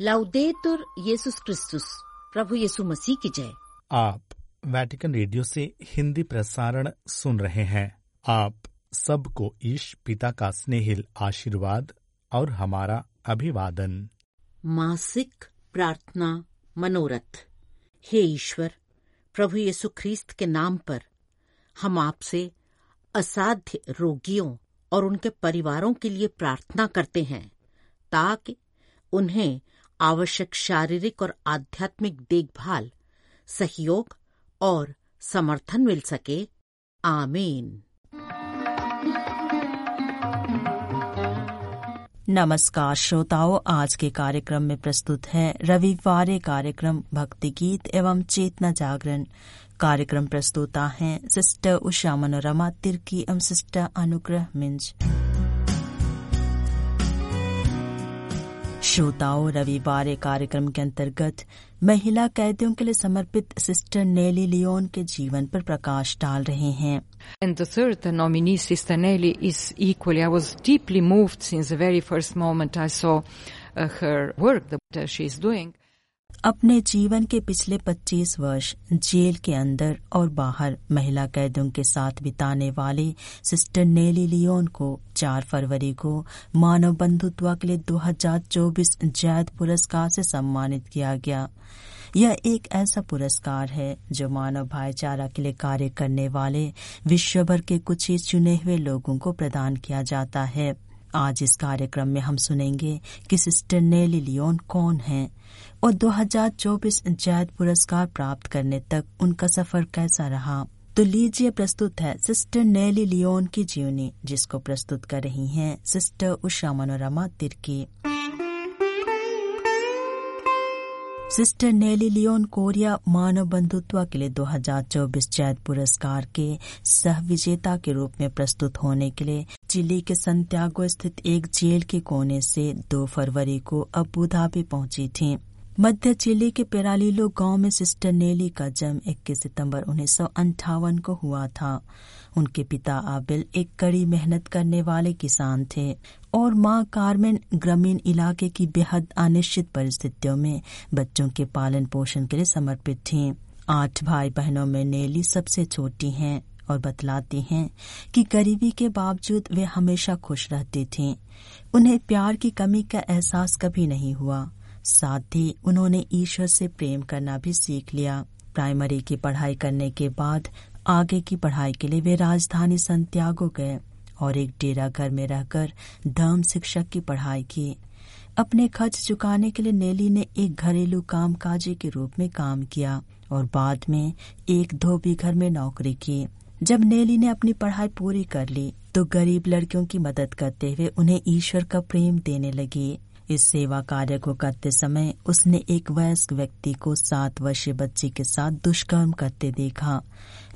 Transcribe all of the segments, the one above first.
लाउदेतुर issues क्रिस्तुस प्रभु यीशु मसीह की जय आप वैटिकन रेडियो से हिंदी प्रसारण सुन रहे हैं। आप सबको ईश पिता का स्नेहिल आशीर्वाद और हमारा अभिवादन। मासिक प्रार्थना मनोरथ। हे ईश्वर प्रभु यीशु ख्रीस्त के नाम पर हम आपसे असाध्य रोगियों और उनके परिवारों के लिए प्रार्थना करते हैं ताकि उन्हें आवश्यक शारीरिक और आध्यात्मिक देखभाल, सहयोग और समर्थन मिल सके। आमीन। नमस्कार श्रोताओं, आज के कार्यक्रम में प्रस्तुत है रविवार कार्यक्रम भक्ति गीत एवं चेतना जागरण। कार्यक्रम प्रस्तुता हैं सिस्टर उषा मनोरमा तिर्की एवं सिस्टर अनुग्रह मिंज। श्रोताओं, रविवार कार्यक्रम के अंतर्गत महिला कैदियों के लिए समर्पित सिस्टर नेली लियोन के जीवन पर प्रकाश डाल रहे हैं। And third nominee sister Nelly is equally I was deeply moved since very first moment I saw her work she is doing अपने जीवन के पिछले 25 वर्ष जेल के अंदर और बाहर महिला कैदियों के साथ बिताने वाले सिस्टर नेली लियोन को 4 फरवरी को मानव बंधुत्व के लिए 2024 जैद पुरस्कार से सम्मानित किया गया। यह एक ऐसा पुरस्कार है जो मानव भाईचारा के लिए कार्य करने वाले विश्व भर के कुछ ही चुने हुए लोगों को प्रदान किया जाता है। आज इस कार्यक्रम में हम सुनेंगे कि सिस्टर नेली लियोन कौन है और 2024 जैद पुरस्कार प्राप्त करने तक उनका सफ़र कैसा रहा। तो लीजिए प्रस्तुत है सिस्टर नेली लियोन की जीवनी, जिसको प्रस्तुत कर रही हैं sister Usha Manorama Tirkey. Sister Nelly Leon Correa मानव बंधुत्व के लिए 2024 जैद पुरस्कार के सह विजेता के रूप में प्रस्तुत होने के लिए चिली के संत्यागो स्थित एक जेल के कोने से 2 फरवरी को अबू धाबी पहुँची थी। मध्य चिली के पेरालीलो गाँव में सिस्टर नेली का जन्म 21 सितंबर उन्नीस को हुआ था। उनके पिता आबिल एक कड़ी मेहनत करने वाले किसान थे। और माँ कार्मेन ग्रामीण इलाके की बेहद अनिश्चित परिस्थितियों में बच्चों के पालन पोषण के लिए समर्पित थीं। आठ भाई बहनों में नेली सबसे छोटी हैं और बतलाती हैं कि गरीबी के बावजूद वे हमेशा खुश रहती थीं। उन्हें प्यार की कमी का एहसास कभी नहीं हुआ साथ ही उन्होंने ईश्वर से प्रेम करना भी सीख लिया प्राइमरी की पढ़ाई करने के बाद आगे की पढ़ाई के लिए वे राजधानी संत्यागो गए और एक डेरा घर में रहकर धर्म शिक्षक की पढ़ाई की। अपने खर्च चुकाने के लिए नेली ने एक घरेलू कामकाजी के रूप में काम किया और बाद में एक धोबी घर में नौकरी की। जब नेली ने अपनी पढ़ाई पूरी कर ली तो गरीब लड़कियों की मदद करते हुए उन्हें ईश्वर का प्रेम देने लगी। इस सेवा कार्य को करते समय उसने एक वयस्क व्यक्ति को सात वर्षीय बच्चे के साथ दुष्कर्म करते देखा,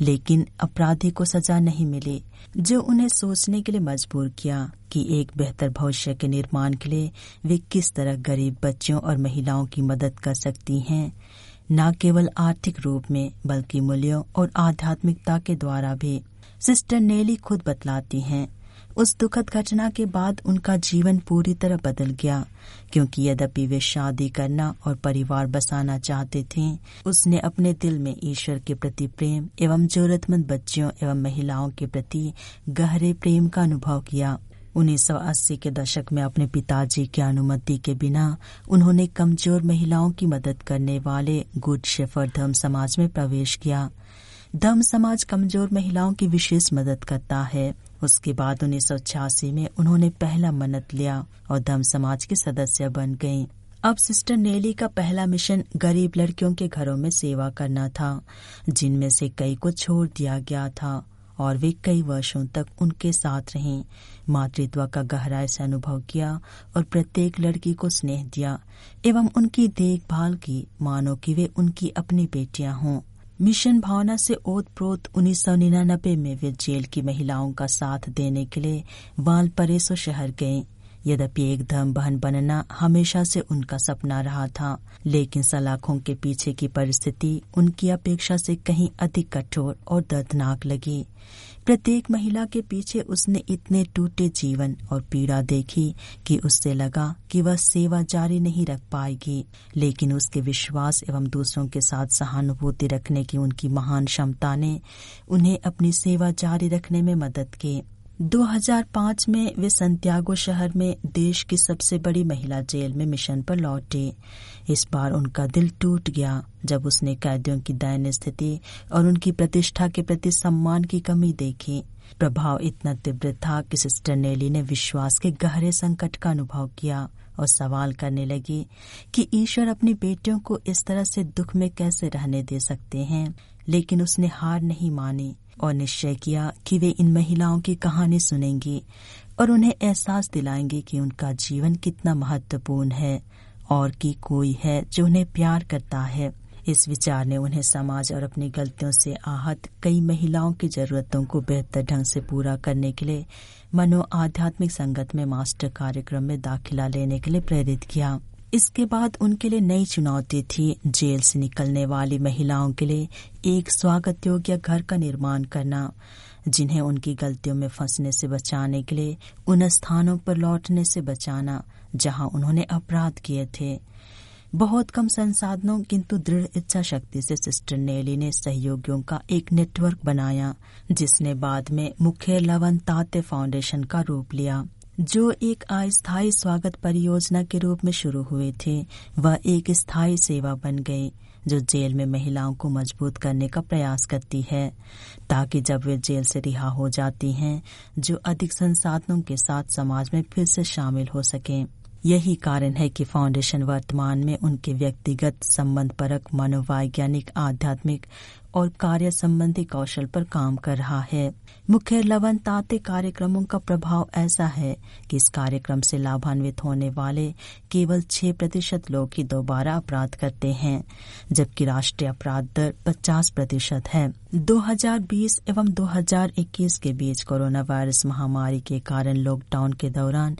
लेकिन अपराधी को सजा नहीं मिली, जो उन्हें सोचने के लिए मजबूर किया कि एक बेहतर भविष्य के निर्माण के लिए वे किस तरह गरीब बच्चों और महिलाओं की मदद कर सकती हैं, न केवल आर्थिक रूप में, बल्कि मूल्यों और आध्यात्मिकता के द्वारा भी। सिस्टर नेली खुद बतलाती हैं उस दुखद घटना के बाद उनका जीवन पूरी तरह बदल गया। क्योंकि यद्यपि वे शादी करना और परिवार बसाना चाहते थे, उसने अपने दिल में ईश्वर के प्रति प्रेम एवं जरूरतमंद बच्चियों एवं महिलाओं के प्रति गहरे प्रेम का अनुभव किया। 1980 के दशक में अपने पिताजी की अनुमति के बिना उन्होंने कमज़ोर महिलाओं की मदद करने वाले गुड शेफर धर्म समाज में प्रवेश किया। धर्म समाज कमज़ोर महिलाओं की विशेष मदद करता है। उसके बाद उन्नीस सौ छियासी में उन्होंने पहला मन्नत लिया और धम समाज के सदस्य बन गई अब सिस्टर नेली का पहला मिशन गरीब लड़कियों के घरों में सेवा करना था, जिनमें से कई को छोड़ दिया गया था और वे कई वर्षों तक उनके साथ रहीं। मातृत्व का गहराई से अनुभव किया और प्रत्येक लड़की को स्नेह दिया एवं उनकी देखभाल की, मानो कि वे उनकी अपनी बेटियाँ हों। मिशन भावना से ओत प्रोत उन्नीस सौ निन्यानबे में वे जेल की महिलाओं का साथ देने के लिए वाल वालपरेसो शहर गए यद्यपि एक धर्म बहन बनना हमेशा से उनका सपना रहा था, लेकिन सलाखों के पीछे की परिस्थिति उनकी अपेक्षा से कहीं अधिक कठोर और दर्दनाक लगी। प्रत्येक महिला के पीछे उसने इतने टूटे जीवन और पीड़ा देखी कि उससे लगा कि वह सेवा जारी नहीं रख पाएगी, लेकिन उसके विश्वास एवं दूसरों के साथ सहानुभूति रखने की उनकी महान क्षमता ने उन्हें अपनी सेवा जारी रखने में मदद की। 2005 में वे संत्यागो शहर में देश की सबसे बड़ी महिला जेल में मिशन पर लौटे। इस बार उनका दिल टूट गया जब उसने कैदियों की दयनीय स्थिति और उनकी प्रतिष्ठा के प्रति सम्मान की कमी देखी। प्रभाव इतना तीव्र था कि सिस्टर नेली ने विश्वास के गहरे संकट का अनुभव किया और सवाल करने लगी कि ईश्वर अपनी बेटियों को इस तरह से दुख में कैसे रहने दे सकते हैं, लेकिन उसने हार नहीं मानी। और निश्चय किया कि वे इन महिलाओं की कहानी सुनेंगी और उन्हें एहसास दिलाएँगे कि उनका जीवन कितना महत्वपूर्ण है और कि कोई है जो उन्हें प्यार करता है। इस विचार ने उन्हें समाज और अपनी गलतियों से आहत कई महिलाओं की जरूरतों को बेहतर ढंग से पूरा करने के लिए मनो आध्यात्मिक संगत में मास्टर कार्यक्रम में दाखिला लेने के लिए प्रेरित किया। इसके बाद उनके लिए नई चुनौती थी। जेल से निकलने वाली महिलाओं के लिए एक स्वागत योग्य घर का निर्माण करना, जिन्हें उनकी गलतियों में फंसने से बचाने के लिए उन स्थानों पर लौटने से बचाना, जहाँ उन्होंने अपराध किए थे। बहुत कम संसाधनों, किंतु दृढ़ इच्छा शक्ति से सिस्टर नेली ने सहयोगियों का एक नेटवर्क बनाया, जिसने बाद में मुख्य लवन ताते फाउंडेशन का रूप लिया। जो एक अस्थायी स्वागत परियोजना के रूप में शुरू हुए थे, वह एक स्थायी सेवा बन गई, जो जेल में महिलाओं को मज़बूत करने का प्रयास करती है, ताकि जब वे जेल से रिहा हो जाती हैं, जो अधिक संसाधनों के साथ समाज में फिर से शामिल हो सकें। यही कारण है कि फाउंडेशन वर्तमान में उनके व्यक्तिगत संबंध परक मनोवैज्ञानिक, आध्यात्मिक और कार्य संबंधी कौशल पर काम कर रहा है। मुख्य लवन ताते कार्यक्रमों का प्रभाव ऐसा है कि इस कार्यक्रम से लाभान्वित होने वाले केवल छह प्रतिशत लोग ही दोबारा अपराध करते हैं, जबकि राष्ट्रीय अपराध दर 50 प्रतिशत है। 2020 एवं 2021 के बीच कोरोना वायरस महामारी के कारण लॉकडाउन के दौरान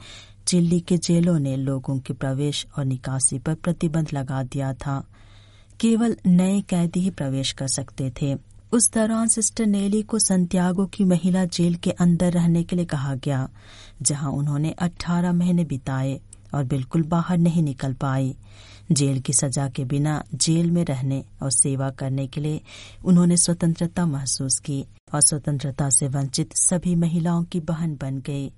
चिल्ली के जेलों ने लोगों के प्रवेश और निकासी पर प्रतिबंध लगा दिया था। केवल नए कैदी ही प्रवेश कर सकते थे। उस दौरान सिस्टर नेली को संत्यागो की महिला जेल के अंदर रहने के लिए कहा गया, जहाँ उन्होंने 18 महीने बिताए और बिल्कुल बाहर नहीं निकल पाई जेल की सजा के बिना जेल में रहने और सेवा करने के लिए उन्होंने स्वतंत्रता महसूस की और स्वतंत्रता से वंचित सभी महिलाओं की बहन बन गई,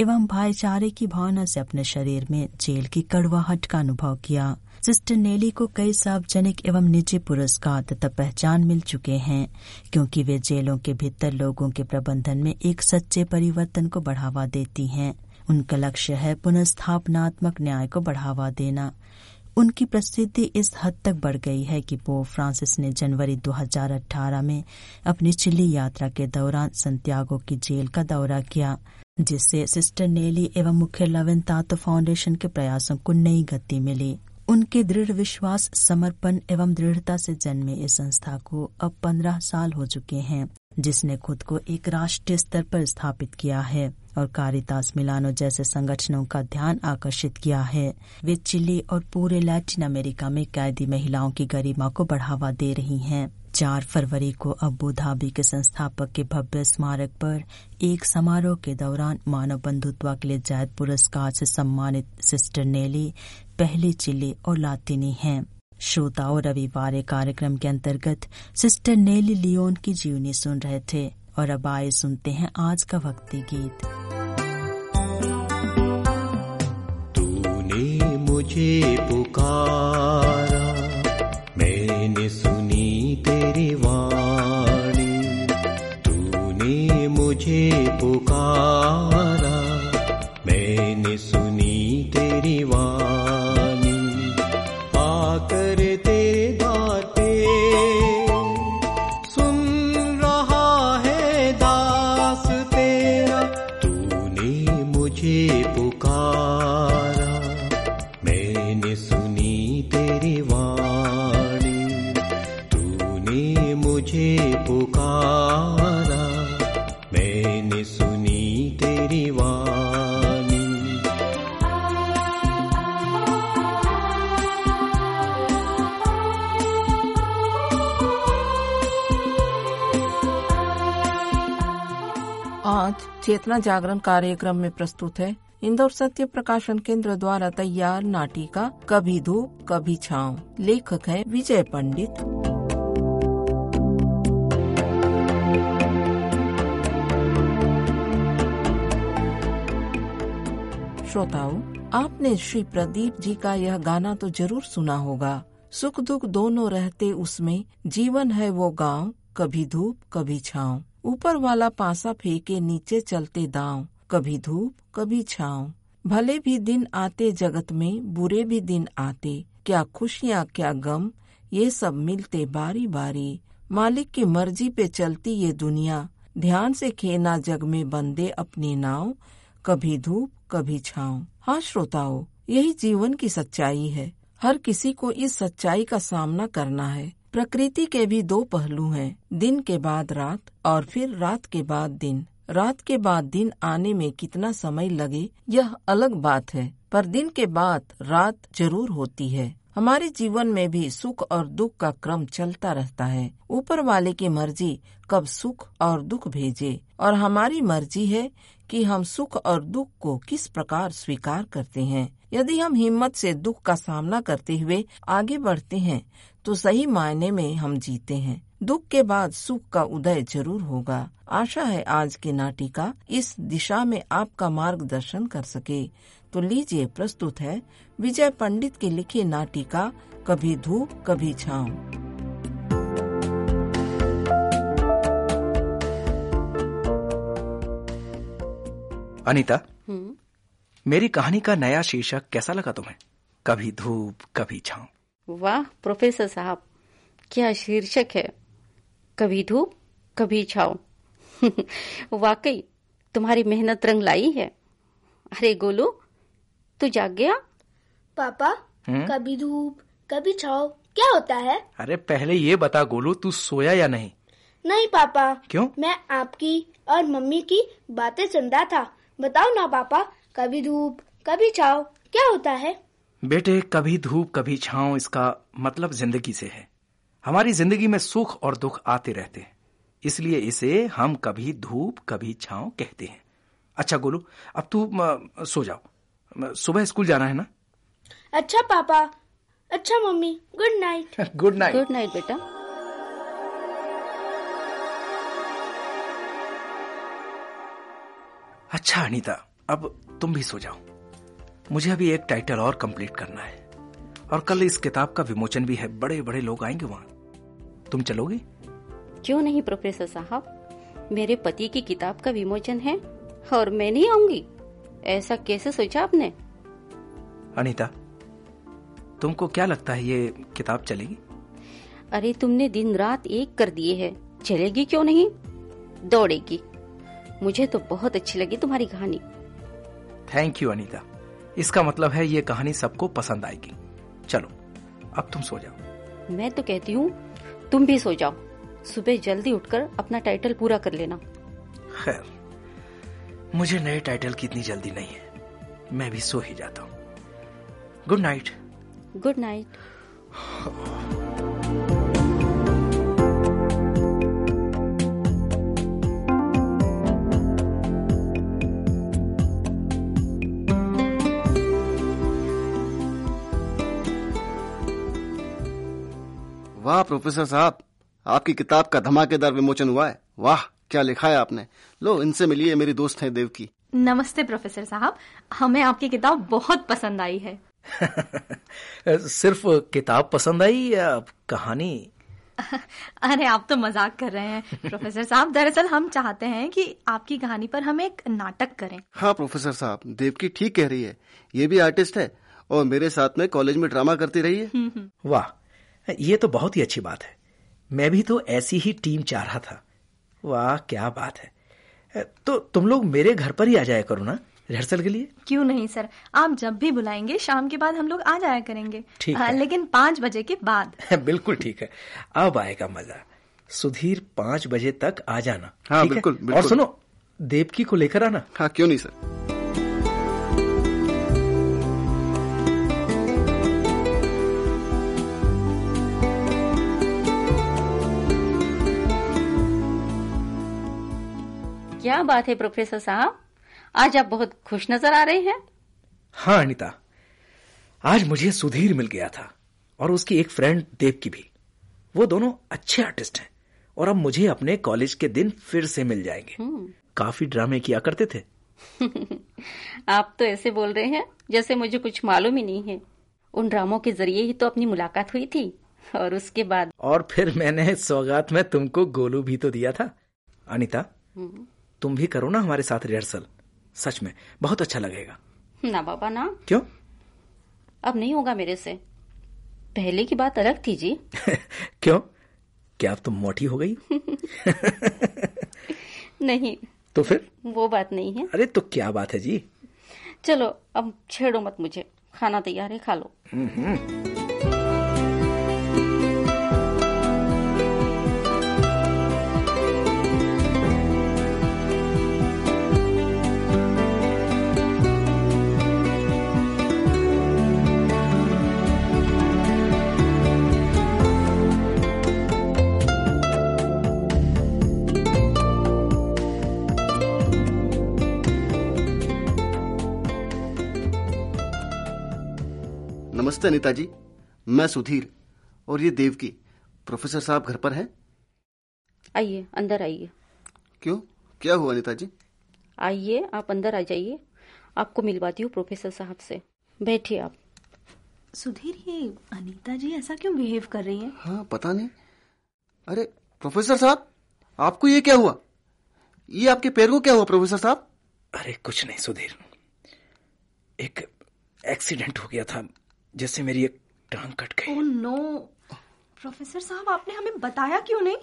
एवं भाईचारे की भावना से अपने शरीर में जेल की कड़वाहट का अनुभव किया। सिस्टर नेली को कई सार्वजनिक एवं निजी पुरस्कार तथा पहचान मिल चुके हैं, क्योंकि वे जेलों के भीतर लोगों के प्रबंधन में एक सच्चे परिवर्तन को बढ़ावा देती हैं। उनका लक्ष्य है पुनस्थापनात्मक न्याय को बढ़ावा देना। उनकी प्रसिद्धि इस हद तक बढ़ गई है कि पोप फ्रांसिस ने जनवरी 2018 में अपनी चिल्ली यात्रा के दौरान संत्यागो की जेल का दौरा किया, जिससे सिस्टर नेली एवं मुख्य लवन तातो फाउंडेशन के प्रयासों को नई गति मिली। उनके दृढ़ विश्वास, समर्पण एवं दृढ़ता से जन्मे इस संस्था को अब पंद्रह साल हो चुके हैं, जिसने खुद को एक राष्ट्रीय स्तर पर स्थापित किया है और कारितास मिलानो जैसे संगठनों का ध्यान आकर्षित किया है वे चिली और पूरे लैटिन अमेरिका में कैदी महिलाओं की गरिमा को बढ़ावा दे रही हैं। चार फरवरी को अबू धाबी के संस्थापक के भव्य स्मारक पर एक समारोह के दौरान मानव बंधुत्व के लिए जायद पुरस्कार से सम्मानित सिस्टर नेली पहली चिली और लातिनी हैं। श्रोताओं रविवार कार्यक्रम के अंतर्गत सिस्टर नेली लियोन की जीवनी सुन रहे थे और अब आए सुनते हैं आज का भक्ति गीत तूने मुझे पुकारा, मैंने सुनी तेरी वाणी तूने मुझे पुकारा चेतना जागरण कार्यक्रम में प्रस्तुत है। इंदौर सत्य प्रकाशन केंद्र द्वारा तैयार नाटिका, कभी धूप, कभी छाव। लेखक है विजय पंडित। श्रोताओं, आपने श्री प्रदीप जी का यह गाना तो ज़रूर सुना होगा। सुख दुख दोनों रहते उसमें, जीवन है वो गाँव, कभी धूप, कभी छाँव। ऊपर वाला पासा फेंके नीचे चलते दांव, कभी धूप, कभी छाव। भले भी दिन आते जगत में, बुरे भी दिन आते, क्या खुशियाँ, क्या गम, ये सब मिलते बारी बारी मालिक की मर्ज़ी पे चलती ये दुनिया, ध्यान से खेना जग में बंदे अपने नाव, कभी धूप, कभी छाव। हाँ श्रोताओं, यही जीवन की सच्चाई है। हर किसी को इस सच्चाई का सामना करना है। प्रकृति के भी दो पहलू हैं, दिन के बाद रात और फिर रात के बाद दिन। रात के बाद दिन आने में कितना समय लगे, यह अलग बात है, पर दिन के बाद रात ज़रूर होती है। हमारे जीवन में भी सुख और दुख का क्रम चलता रहता है। ऊपर वाले की मर्ज़ी कब सुख और दुख भेजे, और हमारी मर्ज़ी है कि हम सुख और दुख को किस प्रकार स्वीकार करते हैं। यदि हम हिम्मत से दुख का सामना करते हुए आगे बढ़ते हैं तो सही मायने में हम जीते हैं। दुख के बाद सुख का उदय ज़रूर होगा। आशा है आज की नाटिका इस दिशा में आपका मार्गदर्शन कर सके। तो लीजिए, प्रस्तुत है विजय पंडित की लिखी नाटिका कभी धूप, कभी छाँव। अनीता मेरी कहानी का नया शीर्षक कैसा लगा तुम्हें? कभी धूप कभी छाँव वाह प्रोफेसर साहब क्या शीर्षक है? कभी धूप कभी छाव वाकई तुम्हारी मेहनत रंग लाई है। अरे गोलू तू जाग गया? पापा हम्म? कभी धूप कभी छाव क्या होता है? अरे पहले ये बता गोलू तू सोया या नहीं? नहीं पापा। क्यों? मैं आपकी और मम्मी की बातें सुन रहा था। बताओ ना पापा कभी धूप कभी छाव क्या होता है? बेटे कभी धूप कभी छाव इसका मतलब ज़िंदगी से है। हमारी ज़िंदगी में सुख और दुख आते रहते हैं। इसलिए इसे हम कभी धूप कभी छाव कहते हैं। अच्छा गोलू अब तू म, सो जाओ। सुबह स्कूल जाना है ना? अच्छा पापा। अच्छा mummy. Good night. Good night good night बेटा। अच्छा अनीता अब तुम भी सो जाओ। मुझे अभी एक टाइटल और कंप्लीट करना है। और कल इस किताब का विमोचन भी है। बड़े बड़े लोग आएँगे वहाँ। तुम चलोगे? क्यों नहीं प्रोफेसर साहब? मेरे पति की किताब का विमोचन है और मैं नहीं आऊँगी। ऐसा कैसे सोचा आपने? अनीता तुमको क्या लगता है ये किताब चलेगी? अरे तुमने दिन रात एक कर दिए है। चलेगी क्यों नहीं? दौड़ेगी। मुझे तो बहुत अच्छी लगी तुम्हारी कहानी। थैंक यू अनीता इसका मतलब है ये कहानी सबको पसंद आएगी। चलो अब तुम सो जाओ। मैं तो कहती हूँ तुम भी सो जाओ। सुबह जल्दी उठकर अपना टाइटल पूरा कर लेना। खैर मुझे नए टाइटल की इतनी जल्दी नहीं है। मैं भी सो ही जाता हूँ। गुड नाइट गुड नाइट वाह प्रोफेसर साहब आपकी किताब का धमाकेदार विमोचन हुआ है। वाह क्या लिखा है आपने? लो इनसे मिलिए मेरी दोस्त है देव की नमस्ते प्रोफेसर साहब। हमें आपकी किताब बहुत पसंद आई है। सिर्फ़ किताब पसंद आई या कहानी? अरे आप तो मज़ाक कर रहे हैं प्रोफेसर साहब। दरअसल हम चाहते हैं कि आपकी कहानी पर हम एक नाटक करें। हाँ प्रोफेसर साहब देवकी ठीक कह रही है। ये भी आर्टिस्ट है और मेरे साथ में कॉलेज में ड्रामा करती रही है। वाह ये तो बहुत ही अच्छी बात है। मैं भी तो ऐसी ही टीम चाह रहा था। वाह क्या बात है। तो तुम लोग मेरे घर पर ही आ जाया करो ना रिहर्सल के लिए? क्यों नहीं सर। आप जब भी बुलाएँगे शाम के बाद हम लोग आ जाया करेंगे। ठीक हाँ। लेकिन पाँच बजे के बाद। बिल्कुल ठीक है। अब आएगा मज़ा। सुधीर पाँच बजे तक आ जाना हाँ, है? बिल्कुल, और सुनो देवकी को लेकर आना। हाँ क्यों नहीं सर? क्या बात है प्रोफेसर साहब? आज आप बहुत खुश नज़र आ रहे हैं। हाँ अनिता। आज मुझे सुधीर मिल गया था और उसकी एक फ्रेंड देव की भी। वो दोनों अच्छे आर्टिस्ट हैं और अब मुझे अपने कॉलेज के दिन फिर से मिल जाएँगे। काफ़ी ड्रामे किया करते थे। आप तो ऐसे बोल रहे हैं जैसे मुझे कुछ मालूम ही नहीं है। उन ड्रामों के ज़रिए ही तो अपनी मुलाकात हुई थी और उसके बाद और फिर मैंने सौगात में तुमको गोलू भी तो दिया था। अनिता तुम भी करो ना हमारे साथ रिहर्सल। सच में बहुत अच्छा लगेगा। ना बाबा ना। क्यों? अब नहीं होगा मेरे से। पहले की बात अलग थी जी। क्यों? क्या अब तुम मोटी हो गई? नहीं। तो फिर? वो बात नहीं है। अरे तो क्या बात है जी? चलो अब छेड़ो मत मुझे। खाना तैयार है खा लो। नमस्ते अनिता जी मैं सुधीर और ये देवकी प्रोफेसर साहब घर पर हैं? आइए अंदर आइए। क्यों? क्या हुआ अनिता जी आइए आप अंदर आ जाइए। आपको मिलवाती हूँ प्रोफेसर साहब से। बैठिए आप। सुधीर ये अनीता जी ऐसा क्यों बिहेव कर रही है? हाँ पता नहीं। अरे प्रोफेसर साहब आपको ये क्या हुआ? ये आपके पैर को क्या हुआ प्रोफेसर साहब? अरे कुछ नहीं सुधीर। एक एक्सीडेंट हो गया था। जिससे मेरी एक टांग कट गई। Oh no. प्रोफेसर साहब आपने हमें बताया क्यों नहीं?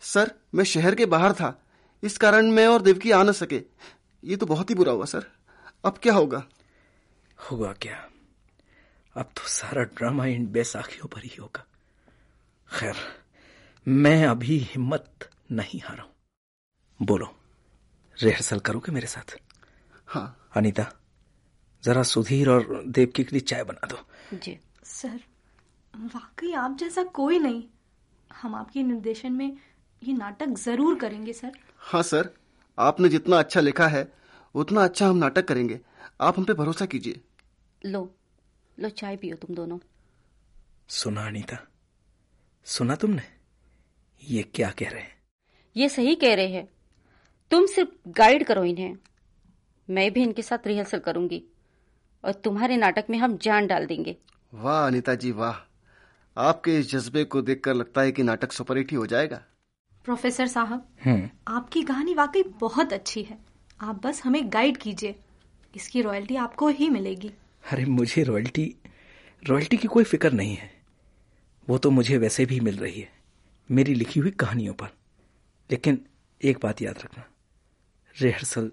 सर मैं शहर के बाहर था। इस कारण मैं और देवकी आ न सके। ये तो बहुत ही बुरा हुआ सर। अब क्या होगा? हुआ क्या? अब तो सारा ड्रामा इन बेसाखियों पर ही होगा। खैर मैं अभी हिम्मत नहीं हारा हूँ। बोलो रिहर्सल करोगे मेरे साथ? हाँ। अनीता जरा सुधीर और देवकी के लिए चाय बना दो। जी। सर वाकई आप जैसा कोई नहीं। हम आपके निर्देशन में ये नाटक ज़रूर करेंगे सर। हाँ सर। आपने जितना अच्छा लिखा है उतना अच्छा हम नाटक करेंगे। आप हम पे भरोसा कीजिए। लो लो चाय पियो तुम दोनों। सुना अनीता। सुना तुमने? ये क्या कह रहे हैं? ये सही कह रहे हैं। तुम सिर्फ़ गाइड करो इन्हें। मैं भी इनके साथ रिहर्सल करूँगी। और तुम्हारे नाटक में हम जान डाल देंगे। वाह अनिता जी वाह। आपके इस जज्बे को देखकर लगता है कि नाटक सुपरहिट ही हो जाएगा। प्रोफेसर साहब हम्म। आपकी कहानी वाकई बहुत अच्छी है। आप बस हमें गाइड कीजिए। इसकी रॉयल्टी आपको ही मिलेगी। अरे मुझे रॉयल्टी रॉयल्टी की कोई फ़िक्र नहीं है। वो तो मुझे वैसे भी मिल रही है मेरी लिखी हुई कहानियों पर। लेकिन एक बात याद रखना रिहर्सल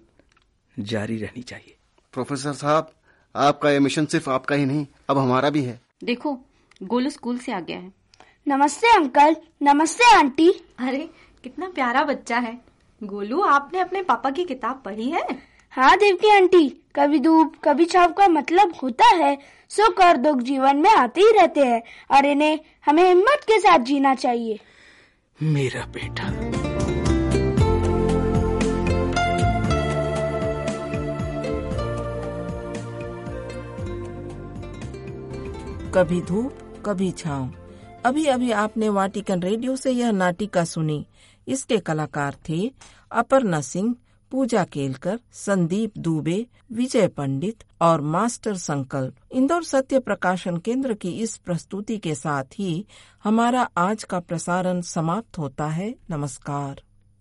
जारी रहनी चाहिए। प्रोफेसर साहब आपका ये मिशन सिर्फ़ आपका ही नहीं अब हमारा भी है। देखो गोलू स्कूल से आ गया है। नमस्ते अंकल नमस्ते आंटी। अरे कितना प्यारा बच्चा है। गोलू आपने अपने पापा की किताब पढ़ी है? हाँ देवकी आंटी कभी धूप कभी छाव का मतलब होता है सुख और दुख जीवन में आते ही रहते हैं और इन्हें हमें हिम्मत के साथ जीना चाहिए। मेरा बेटा कभी धूप, कभी छाव। अभी अभी आपने वाटिकन रेडियो से यह नाटिका सुनी। इसके कलाकार थे अपर्णा सिंह, पूजा केलकर, संदीप दुबे, विजय पंडित और मास्टर संकल्प। इंदौर सत्य प्रकाशन केंद्र की इस प्रस्तुति के साथ ही हमारा आज का प्रसारण समाप्त होता है। नमस्कार।